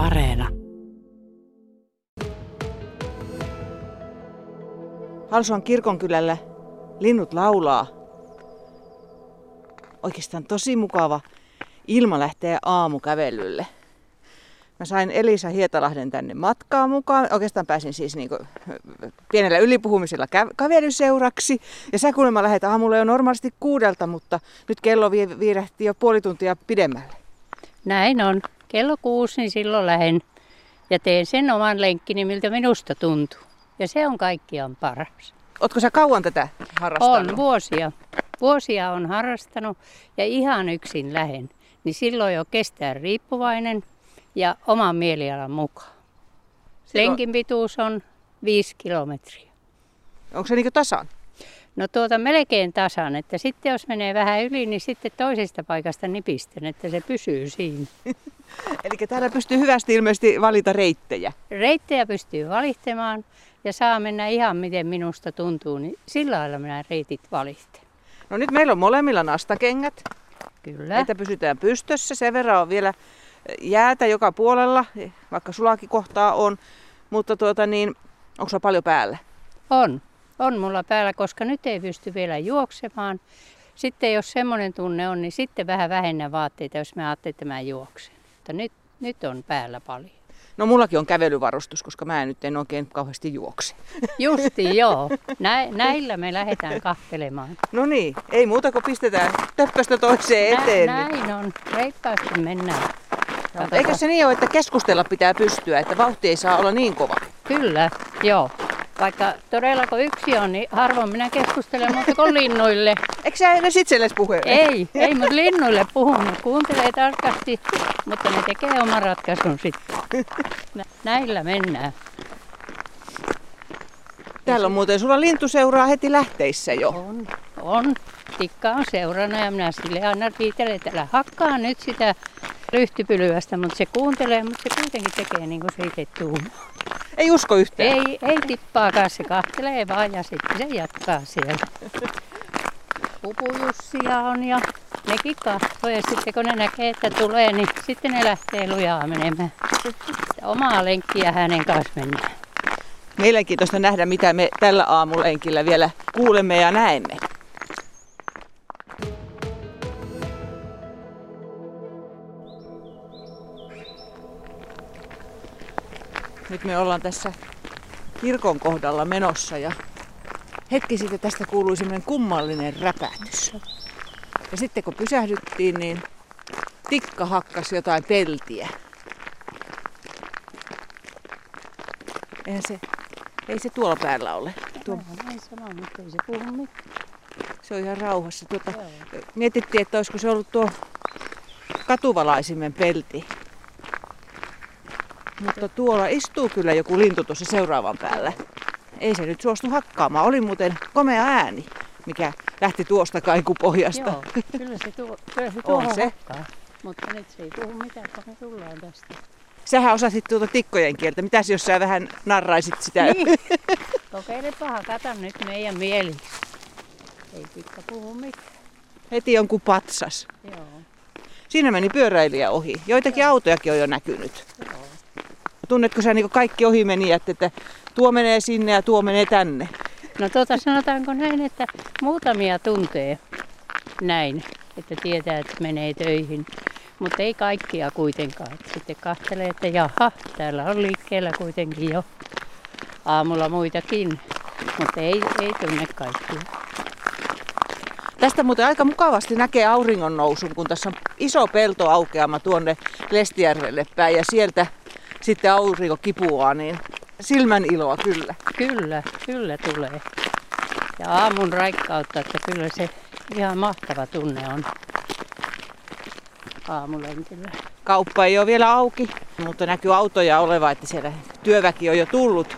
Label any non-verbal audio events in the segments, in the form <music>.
Areena. Halsuan kirkonkylällä linnut laulaa. Oikeastaan tosi mukava ilma lähtee aamukävelylle. Mä sain Elisa Hietalahden tänne matkaan mukaan. Oikeastaan pääsin siis niinku pienellä ylipuhumisella kävelyseuraksi. Ja sä kuulemma lähdet aamulla jo normaalisti kuudelta, mutta nyt kello viirehti jo puoli tuntia pidemmälle. Näin on. Kello kuusi, niin silloin lähden ja teen sen oman lenkkini, miltä minusta tuntuu. Ja se on kaikkiaan paras. Oletko sä kauan tätä harrastanut? On, vuosia. Vuosia on harrastanut ja ihan yksin lähen. Niin silloin jo kestää riippuvainen ja oman mielialan mukaan. Silloin... Lenkin pituus on viisi kilometriä. Onko se niin tasan? No tuota melkein tasan, että sitten jos menee vähän yli, niin sitten toisesta paikasta nipisten, että se pysyy siinä. <laughs> Eli täällä pystyy hyvästi ilmeisesti valita reittejä. Reittejä pystyy valitsemaan ja saa mennä ihan miten minusta tuntuu, niin sillä lailla minä reitit valitsen. No nyt meillä on molemmilla nastakengät. Kyllä. Että pysytään pystössä. Sen verran on vielä jäätä joka puolella, vaikka sulakin kohtaa on. Mutta tuota niin, onko sulla paljon päällä? On. On mulla päällä, koska nyt ei pysty vielä juoksemaan. Sitten jos semmoinen tunne on, niin sitten vähän vähennä vaatteita, jos mä ajattelen, että mä juoksen. Mutta nyt, nyt on päällä paljon. No mullakin on kävelyvarustus, koska mä nyt en oikein kauheasti juokse. Justi <laughs> joo. Nä, näillä me lähdetään kahtelemaan. No niin, ei muuta kuin pistetään töppöstä toiseen Nä, eteen. Näin on. Reippaasti mennään. Eikö se niin ole, että keskustella pitää pystyä, että vauhti ei saa olla niin kova? Kyllä, joo. Vaikka todella kun yksi on, niin harvoin minä keskustelen mutta kuin linnuille. Eikö sä edes itsellesi puhu? Ei, ei, mutta linnuille puhun. Ne kuuntelee tarkasti, mutta ne tekee oman ratkaisun sitten. Näillä mennään. Täällä on muuten sulla lintuseuraa heti lähteissä jo. On, on. Tikka on seurana ja minä sille aina riitelen, että älä hakkaa nyt sitä lyhtypylyästä, mutta se kuuntelee, mutta se kuitenkin tekee niin kuin se itse tuumaa. Ei usko yhtään? Ei, ei tippaakaan, se kahtelee vaan ja sitten se jatkaa siellä. Pupujussia on ja nekin kahtoo ja sitten kun ne näkee, että tulee, niin sitten ne lähtee lujaa menemään. Omaa lenkkiä hänen kanssa mennään. Mielenkiintoista nähdä, mitä me tällä aamulenkillä vielä kuulemme ja näemme. Nyt me ollaan tässä kirkon kohdalla menossa ja hetki sitten tästä kuului semmoinen kummallinen räpätys. Ja sitten kun pysähdyttiin, niin tikka hakkas jotain peltiä. Eihän se, ei se tuolla päällä ole. Tuo... Ei sama, mutta ei se puhu mitään. Se on ihan rauhassa. Tuota, mietittiin, että olisiko se ollut tuo katuvalaisimen pelti. Mutta tuolla istuu kyllä joku lintu tuossa seuraavan päällä. Ei se nyt suostu hakkaamaan. Oli muuten komea ääni, mikä lähti tuosta kaikupohjasta. Joo, kyllä se, tuo, kyllä se <laughs> tuohon se. hakkaa. Mutta nyt se ei puhu mitään, kun me tullaan tästä. Sähän osasit tuota tikkojen kieltä. Mitäs jos sä vähän narraisit sitä? Niin. <laughs> Kokeilepa hakata nyt meidän mieli. Ei tikka puhu mitään. Heti jonkun patsas. Joo. Siinä meni pyöräilijä ohi. Joitakin Joo. autojakin on jo näkynyt. Joo. Tunnetko sä niin kaikki ohimenijät, että tuo menee sinne ja tuo menee tänne? No tuota sanotaanko näin, että muutamia tuntee näin, että tietää, että menee töihin. Mutta ei kaikkia kuitenkaan. Sitten kahtelee, että jaha, täällä on liikkeellä kuitenkin jo aamulla muitakin. Mutta ei, ei tunne kaikkia. Tästä muuten aika mukavasti näkee auringon nousun, kun tässä on iso peltoaukeama tuonne Lestijärvelle päin ja sieltä sitten aurinko kipuaa, niin silmän iloa kyllä. Kyllä, kyllä tulee. Ja aamun raikkautta, että kyllä se ihan mahtava tunne on aamulenkillä. Kauppa ei ole vielä auki, mutta näkyy autoja oleva, että siellä työväki on jo tullut.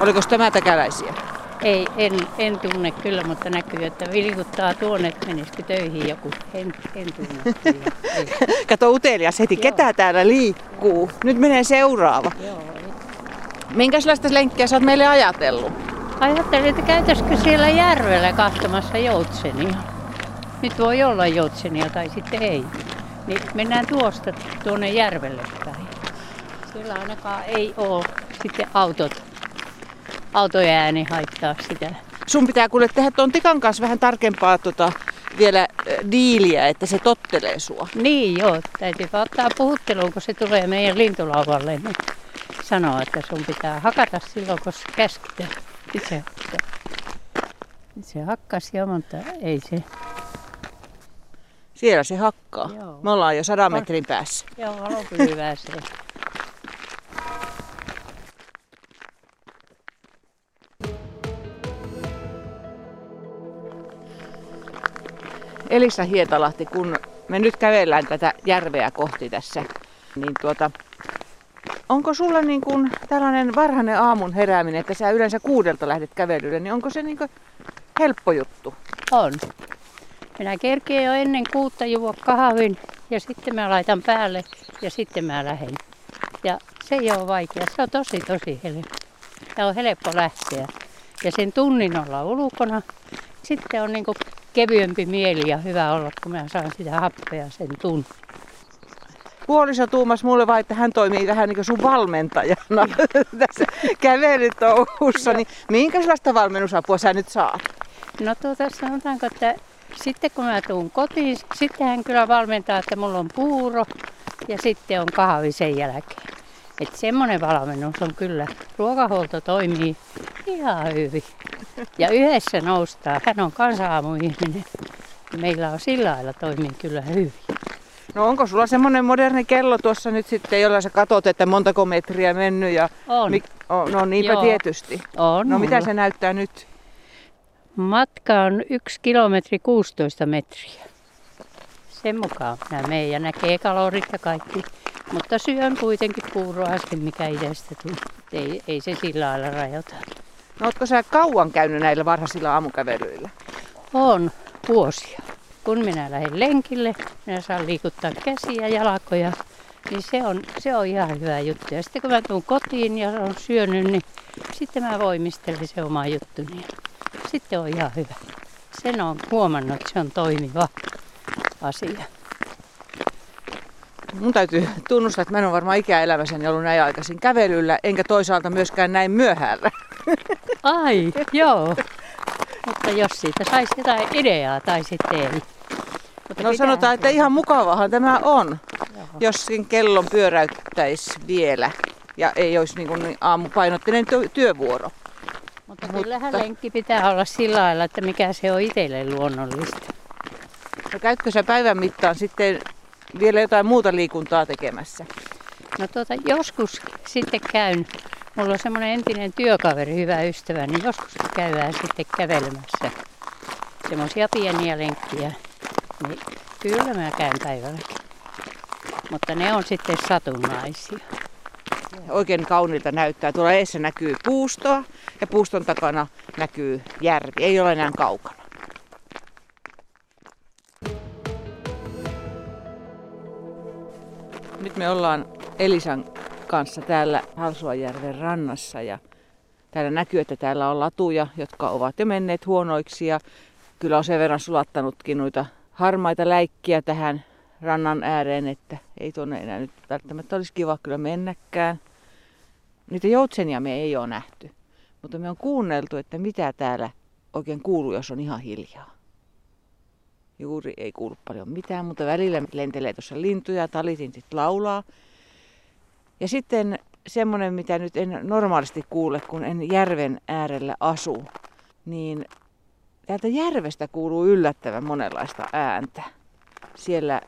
Oliko tämä täkäläisiä? Ei, en, en tunne kyllä, mutta näkyy, että vilkuttaa tuonne, että menisikö töihin joku. En, en tunne kyllä. <laughs> Kato utelias heti, Joo. ketä täällä liikkuu. Nyt menee seuraava. Joo. Minkälaista lenkkiä sä oot meille ajatellut? Ajattelin, että käytäisikö siellä järvellä katsomassa joutsenia. nyt voi olla joutsenia tai sitten ei. Niin mennään tuosta tuonne järvelle päin. Siellä ainakaan ei ole sitten autot, autojen ääni haittaa sitä. Sun pitää kuule tehdä tuon tikan kanssa vähän tarkempaa tota, vielä äh, diiliä, että se tottelee sua. Niin joo, täytyy ottaa puhutteluun, kun se tulee meidän lintulauvalle. Niin sanoa, että sun pitää hakata silloin, kun se käsketään. Itse. Se hakkasi jo, mutta ei se. Siellä se hakkaa. Joo. Me ollaan jo sadan metrin päässä. Joo, valopyly se. Elisa Hietalahti, kun me nyt kävellään tätä järveä kohti tässä, niin tuota, onko sulla niin kuin tällainen varhainen aamun herääminen, että sä yleensä kuudelta lähdet kävelylle, niin onko se niin kuin helppo juttu? On. Minä kerkeen jo ennen kuutta juo kahvin ja sitten mä laitan päälle ja sitten mä lähden. Ja se ei ole vaikea, se on tosi tosi helppo. Ja on helppo lähteä. Ja sen tunnin olla ulkona. Sitten on niin kevyempi mieli ja hyvä olla, kun mä saan sitä happea sen tunnin. Puoliso tuumas mulle vaan, että hän toimii vähän niin kuin sun valmentajana <laughs> tässä kävelytouhussa. Niin minkälaista valmennusapua sä nyt saat? No tuota sanotaanko, että sitten kun mä tuun kotiin, sitten hän kyllä valmentaa, että mulla on puuro ja sitten on kahvi sen jälkeen. Että semmoinen valmennus on kyllä. Ruokahuolto toimii ihan hyvin. Ja yhdessä noustaa. Hän on kansa-aamuihminen. Meillä on sillä lailla toimii kyllä hyvin. No onko sulla semmoinen moderni kello tuossa nyt sitten, jolla sä katot, että montako metriä mennyt? Ja On. Mik... oh, no niinpä Joo. tietysti. On No mitä se näyttää nyt? Matka on 1 kilometri 16 metriä. Sen mukaan minä menen ja näkee kalorit ja kaikki. Mutta syön kuitenkin puuroa äsken, mikä itsestä tuli. Ei, ei se sillä lailla rajoita. No ootko sä kauan käynyt näillä varhaisilla aamukävelyillä? On vuosia. Kun minä lähden lenkille, minä saan liikuttaa käsiä ja jalkoja, niin se on, se on ihan hyvä juttu. Ja sitten kun mä tuun kotiin ja on syönyt, niin sitten mä voimistelen se oma juttuni. Ja sitten on ihan hyvä. Sen on huomannut, että se on toimiva asia. Mun täytyy tunnustaa, että mä en ole varmaan ikäelämässäni ollut näin aikaisin kävelyllä, enkä toisaalta myöskään näin myöhällä. Ai, joo. Mutta jos siitä saisi jotain ideaa tai sitten ei. Mutta No sanotaan, että ihan mukavahan tämä on, Joo. jos sen kellon pyöräyttäisi vielä ja ei olisi niin, niin aamupainotteinen työ- työvuoro. Mutta Mutta- kyllähän lenkki pitää olla sillä lailla, että mikä se on itselle luonnollista. No käytkö sä päivän mittaan sitten vielä jotain muuta liikuntaa tekemässä? No tuota, joskus sitten käyn, mulla on semmoinen entinen työkaveri, hyvä ystävä, niin joskus käydään sitten kävelemässä. Semmoisia pieniä lenkkiä, niin kyllä mä käyn päivälläkin. Mutta ne on sitten satunnaisia. Oikein kauniilta näyttää. Tuolla eessä näkyy puustoa ja puuston takana näkyy järvi. Ei ole enää kaukana. Nyt me ollaan Elisan kanssa täällä Halsuajärven rannassa ja täällä näkyy, että täällä on latuja, jotka ovat jo menneet huonoiksi ja kyllä on sen verran sulattanutkin noita harmaita läikkiä tähän rannan ääreen, että ei tuonne enää nyt välttämättä olisi kiva kyllä mennäkään. Niitä joutsenia me ei ole nähty, mutta me on kuunneltu, että mitä täällä oikein kuuluu, jos on ihan hiljaa. Juuri ei kuulu paljon mitään, mutta välillä lentelee tuossa lintuja, talitintit laulaa. Ja sitten semmoinen, mitä nyt en normaalisti kuule, kun en järven äärellä asu, niin täältä järvestä kuuluu yllättävän monenlaista ääntä. Siellä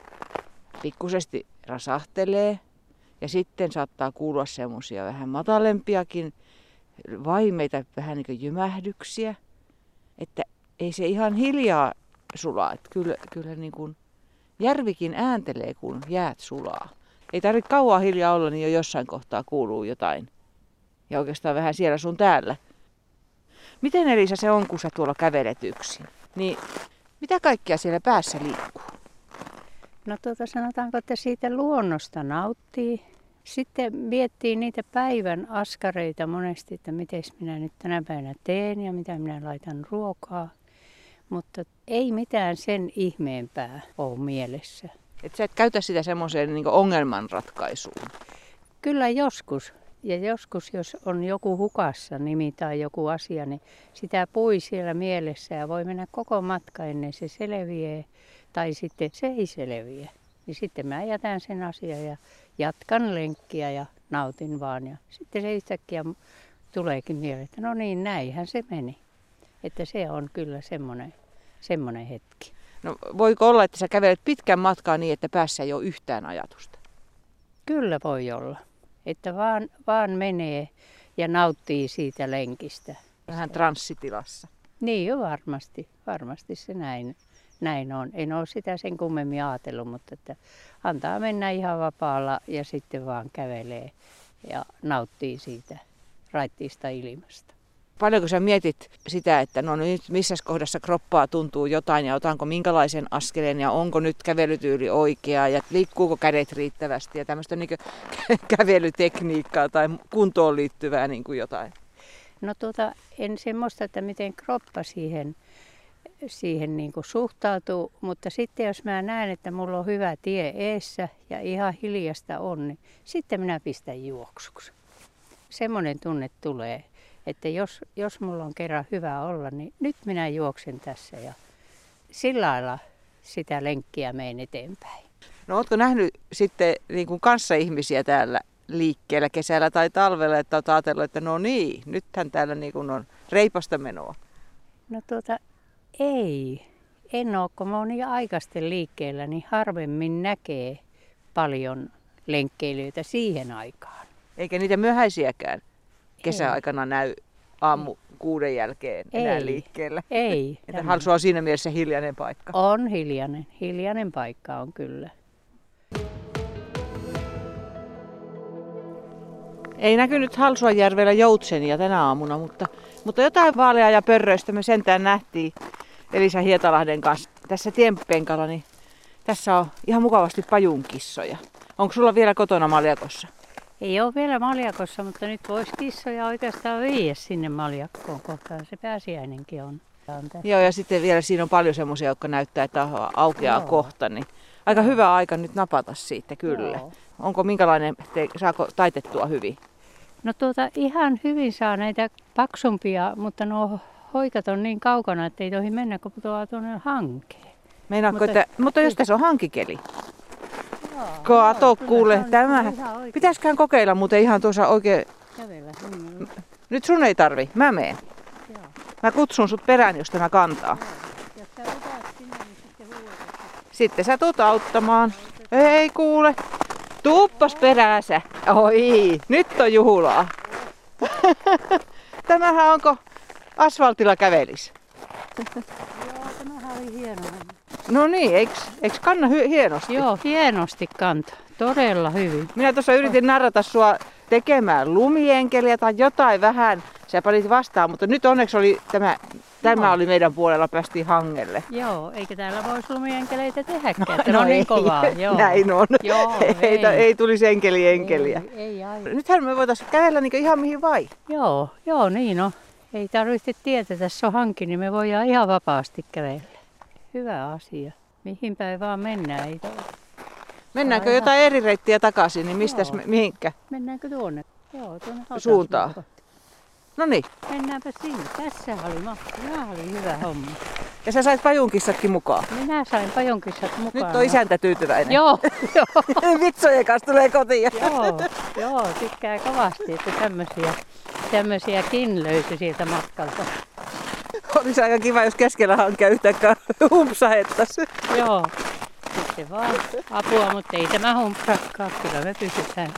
pikkusesti rasahtelee ja sitten saattaa kuulua semmoisia vähän matalempiakin vaimeita, vähän niin jymähdyksiä. Että ei se ihan hiljaa sulaa. Että kyllä, kyllä niin kuin järvikin ääntelee, kun jäät sulaa. Ei tarvitse kauan hiljaa olla, niin jo jossain kohtaa kuuluu jotain. Ja oikeastaan vähän siellä sun täällä. Miten Elisa se on, kun sä tuolla kävelet yksin? Niin mitä kaikkia siellä päässä liikkuu? No tuota sanotaanko, että siitä luonnosta nauttii. Sitten miettii niitä päivän askareita monesti, että miten minä nyt tänä päivänä teen ja mitä minä laitan ruokaa. Mutta ei mitään sen ihmeempää ole mielessä. Että sä et käytä sitä semmoiseen niin ongelmanratkaisuun. Kyllä joskus. Ja joskus, jos on joku hukassa nimi tai joku asia, niin sitä pui siellä mielessä ja voi mennä koko matka ennen se selviää tai sitten se ei selviä. Niin sitten mä jätän sen asian ja jatkan lenkkiä ja nautin vaan. Ja sitten se yhtäkkiä tuleekin mieleen, että no niin, näinhän se meni. Että se on kyllä semmoinen, semmoinen hetki. No voiko olla, että sä kävelet pitkän matkaa niin, että päässä ei ole yhtään ajatusta? Kyllä voi olla. Että vaan, vaan menee ja nauttii siitä lenkistä. Vähän transsitilassa. Niin jo varmasti, varmasti se näin, näin on. En ole sitä sen kummemmin ajatellut, mutta että antaa mennä ihan vapaalla ja sitten vaan kävelee ja nauttii siitä raittiista ilmasta. Paljonko sä mietit sitä, että no nyt missä kohdassa kroppaa tuntuu jotain ja otanko minkälaisen askeleen ja onko nyt kävelytyyli oikea ja liikkuuko kädet riittävästi ja tämmöistä niin <laughs> kävelytekniikkaa tai kuntoon liittyvää niin kuin jotain? No tuota, en semmoista, että miten kroppa siihen, siihen niin kuin suhtautuu, mutta sitten jos mä näen, että mulla on hyvä tie eessä ja ihan hiljasta on, niin sitten minä pistän juoksuksi. Semmoinen tunne tulee että jos, jos mulla on kerran hyvä olla, niin nyt minä juoksen tässä ja sillä lailla sitä lenkkiä meen eteenpäin. No ootko nähnyt sitten niin kuin kanssaihmisiä täällä liikkeellä kesällä tai talvella, että olet ajatellut, että no niin, nythän täällä niin kuin on reipasta menoa? No tuota, ei. En ole, kun mä oon niin aikaisten liikkeellä, niin harvemmin näkee paljon lenkkeilijöitä siihen aikaan. Eikä niitä myöhäisiäkään? Kesäaikana näy aamu kuuden jälkeen ei, enää liikkeellä. Ei. <laughs> Että Halsu on siinä mielessä hiljainen paikka. On hiljainen. Hiljainen paikka on kyllä. Ei näkynyt Halsuanjärvellä joutsenia tänä aamuna, mutta, mutta jotain vaaleaa ja pörröistä me sentään nähtiin Elisa Hietalahden kanssa tässä tienpenkalla, niin tässä on ihan mukavasti pajunkissoja. Onko sulla vielä kotona maljakossa? Ei ole vielä maljakossa, mutta nyt voisi kissoja oikeastaan viiä sinne maljakkoon kohtaan. Se pääsiäinenkin on. Joo, ja sitten vielä siinä on paljon semmoisia, jotka näyttää, että aukeaa Joo. kohta. Niin aika hyvä aika nyt napata siitä, kyllä. Joo. Onko minkälainen, te, saako taitettua hyvin? No tuota, ihan hyvin saa näitä paksumpia, mutta nuo hoikat on niin kaukana, että ei tohi mennä, kun putoaa tuonne hankeen. Meinaatko, mutta, että, mutta jos tässä on hankikeli? Kato, kuule, tämä. Pitäisikään kokeilla muuten ihan tuossa oikein. Kävellä. Mm. Nyt sun ei tarvi, mä meen. Mä kutsun sut perään, jos tämä kantaa. Niin sitten sä tuut auttamaan. Ei kuule. Tuuppas peräänsä. Oi, nyt on juhlaa. <laughs> Tämähän onko asfaltilla kävelis? Joo, tämähän oli hieno. No niin, eikö, kanna hy- hienosti? Joo, hienosti kanta. Todella hyvin. Minä tuossa yritin narrata sua tekemään lumienkeliä tai jotain vähän. Sä panit vastaan, mutta nyt onneksi oli tämä, tämä oli meidän puolella, päästiin hangelle. Joo, eikä täällä voisi lumienkeleitä tehdäkään, no, no on <laughs> niin kovaa. Joo. Näin on. Joo, <laughs> ei, ei, ei tulisi enkeli enkeliä. Ei, ei Nythän me voitaisiin kävellä niin ihan mihin vai. Joo, joo niin on. Ei tarvitse tietää, tässä on hanki, niin me voidaan ihan vapaasti kävellä hyvä asia. Mihin päin vaan mennään. Ei Mennäänkö ihan... jotain eri reittiä takaisin, niin mistä me, mihinkä? Mennäänkö tuonne? Joo, tuonne Suuntaan. No niin. Mennäänpä sinne. Tässä oli Tämä oli hyvä homma. Ja sä sait pajunkissatkin mukaan? Minä sain pajunkissat mukaan. Nyt on isäntä tyytyväinen. Joo, joo. <laughs> Vitsojen kanssa tulee kotiin. <laughs> joo, joo, tykkää kovasti, että tämmöisiä, tämmöisiäkin löytyi sieltä matkalta. Olisi aika kiva, jos keskellä hankkia yhtäkkiä humpsahettaisi. Joo, sitten vaan apua, mutta ei tämä humpsakkaa. Kyllä me pysytään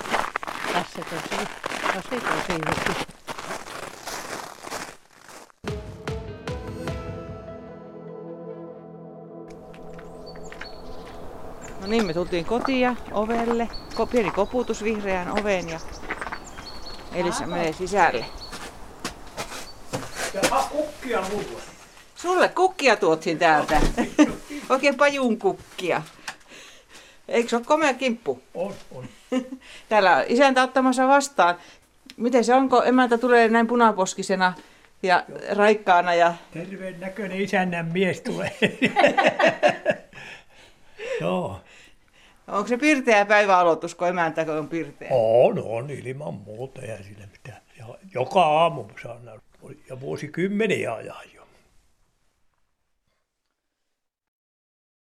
tässä tosi, tosi, tosi hyvin. No niin, me tultiin kotia ovelle. Pieni koputus vihreään oveen ja Elisa menee sisälle. Ja kukkia mulle. Sulle kukkia tuottiin täältä. <laughs> Oikein pajun kukkia. Eikö se ole komea kimppu? On, on. <laughs> Täällä on isäntä ottamassa vastaan. Miten se onko, emäntä tulee näin punaposkisena ja raikkaana ja Terveen näköinen isännän mies tulee. <laughs> Joo. onko se pirteä päiväaloitus, kun emäntä on pirteä? On, on ilman muuta, eihän sillä mitään. Ja joka aamu saadaan, ja vuosikymmeniä ajan jo.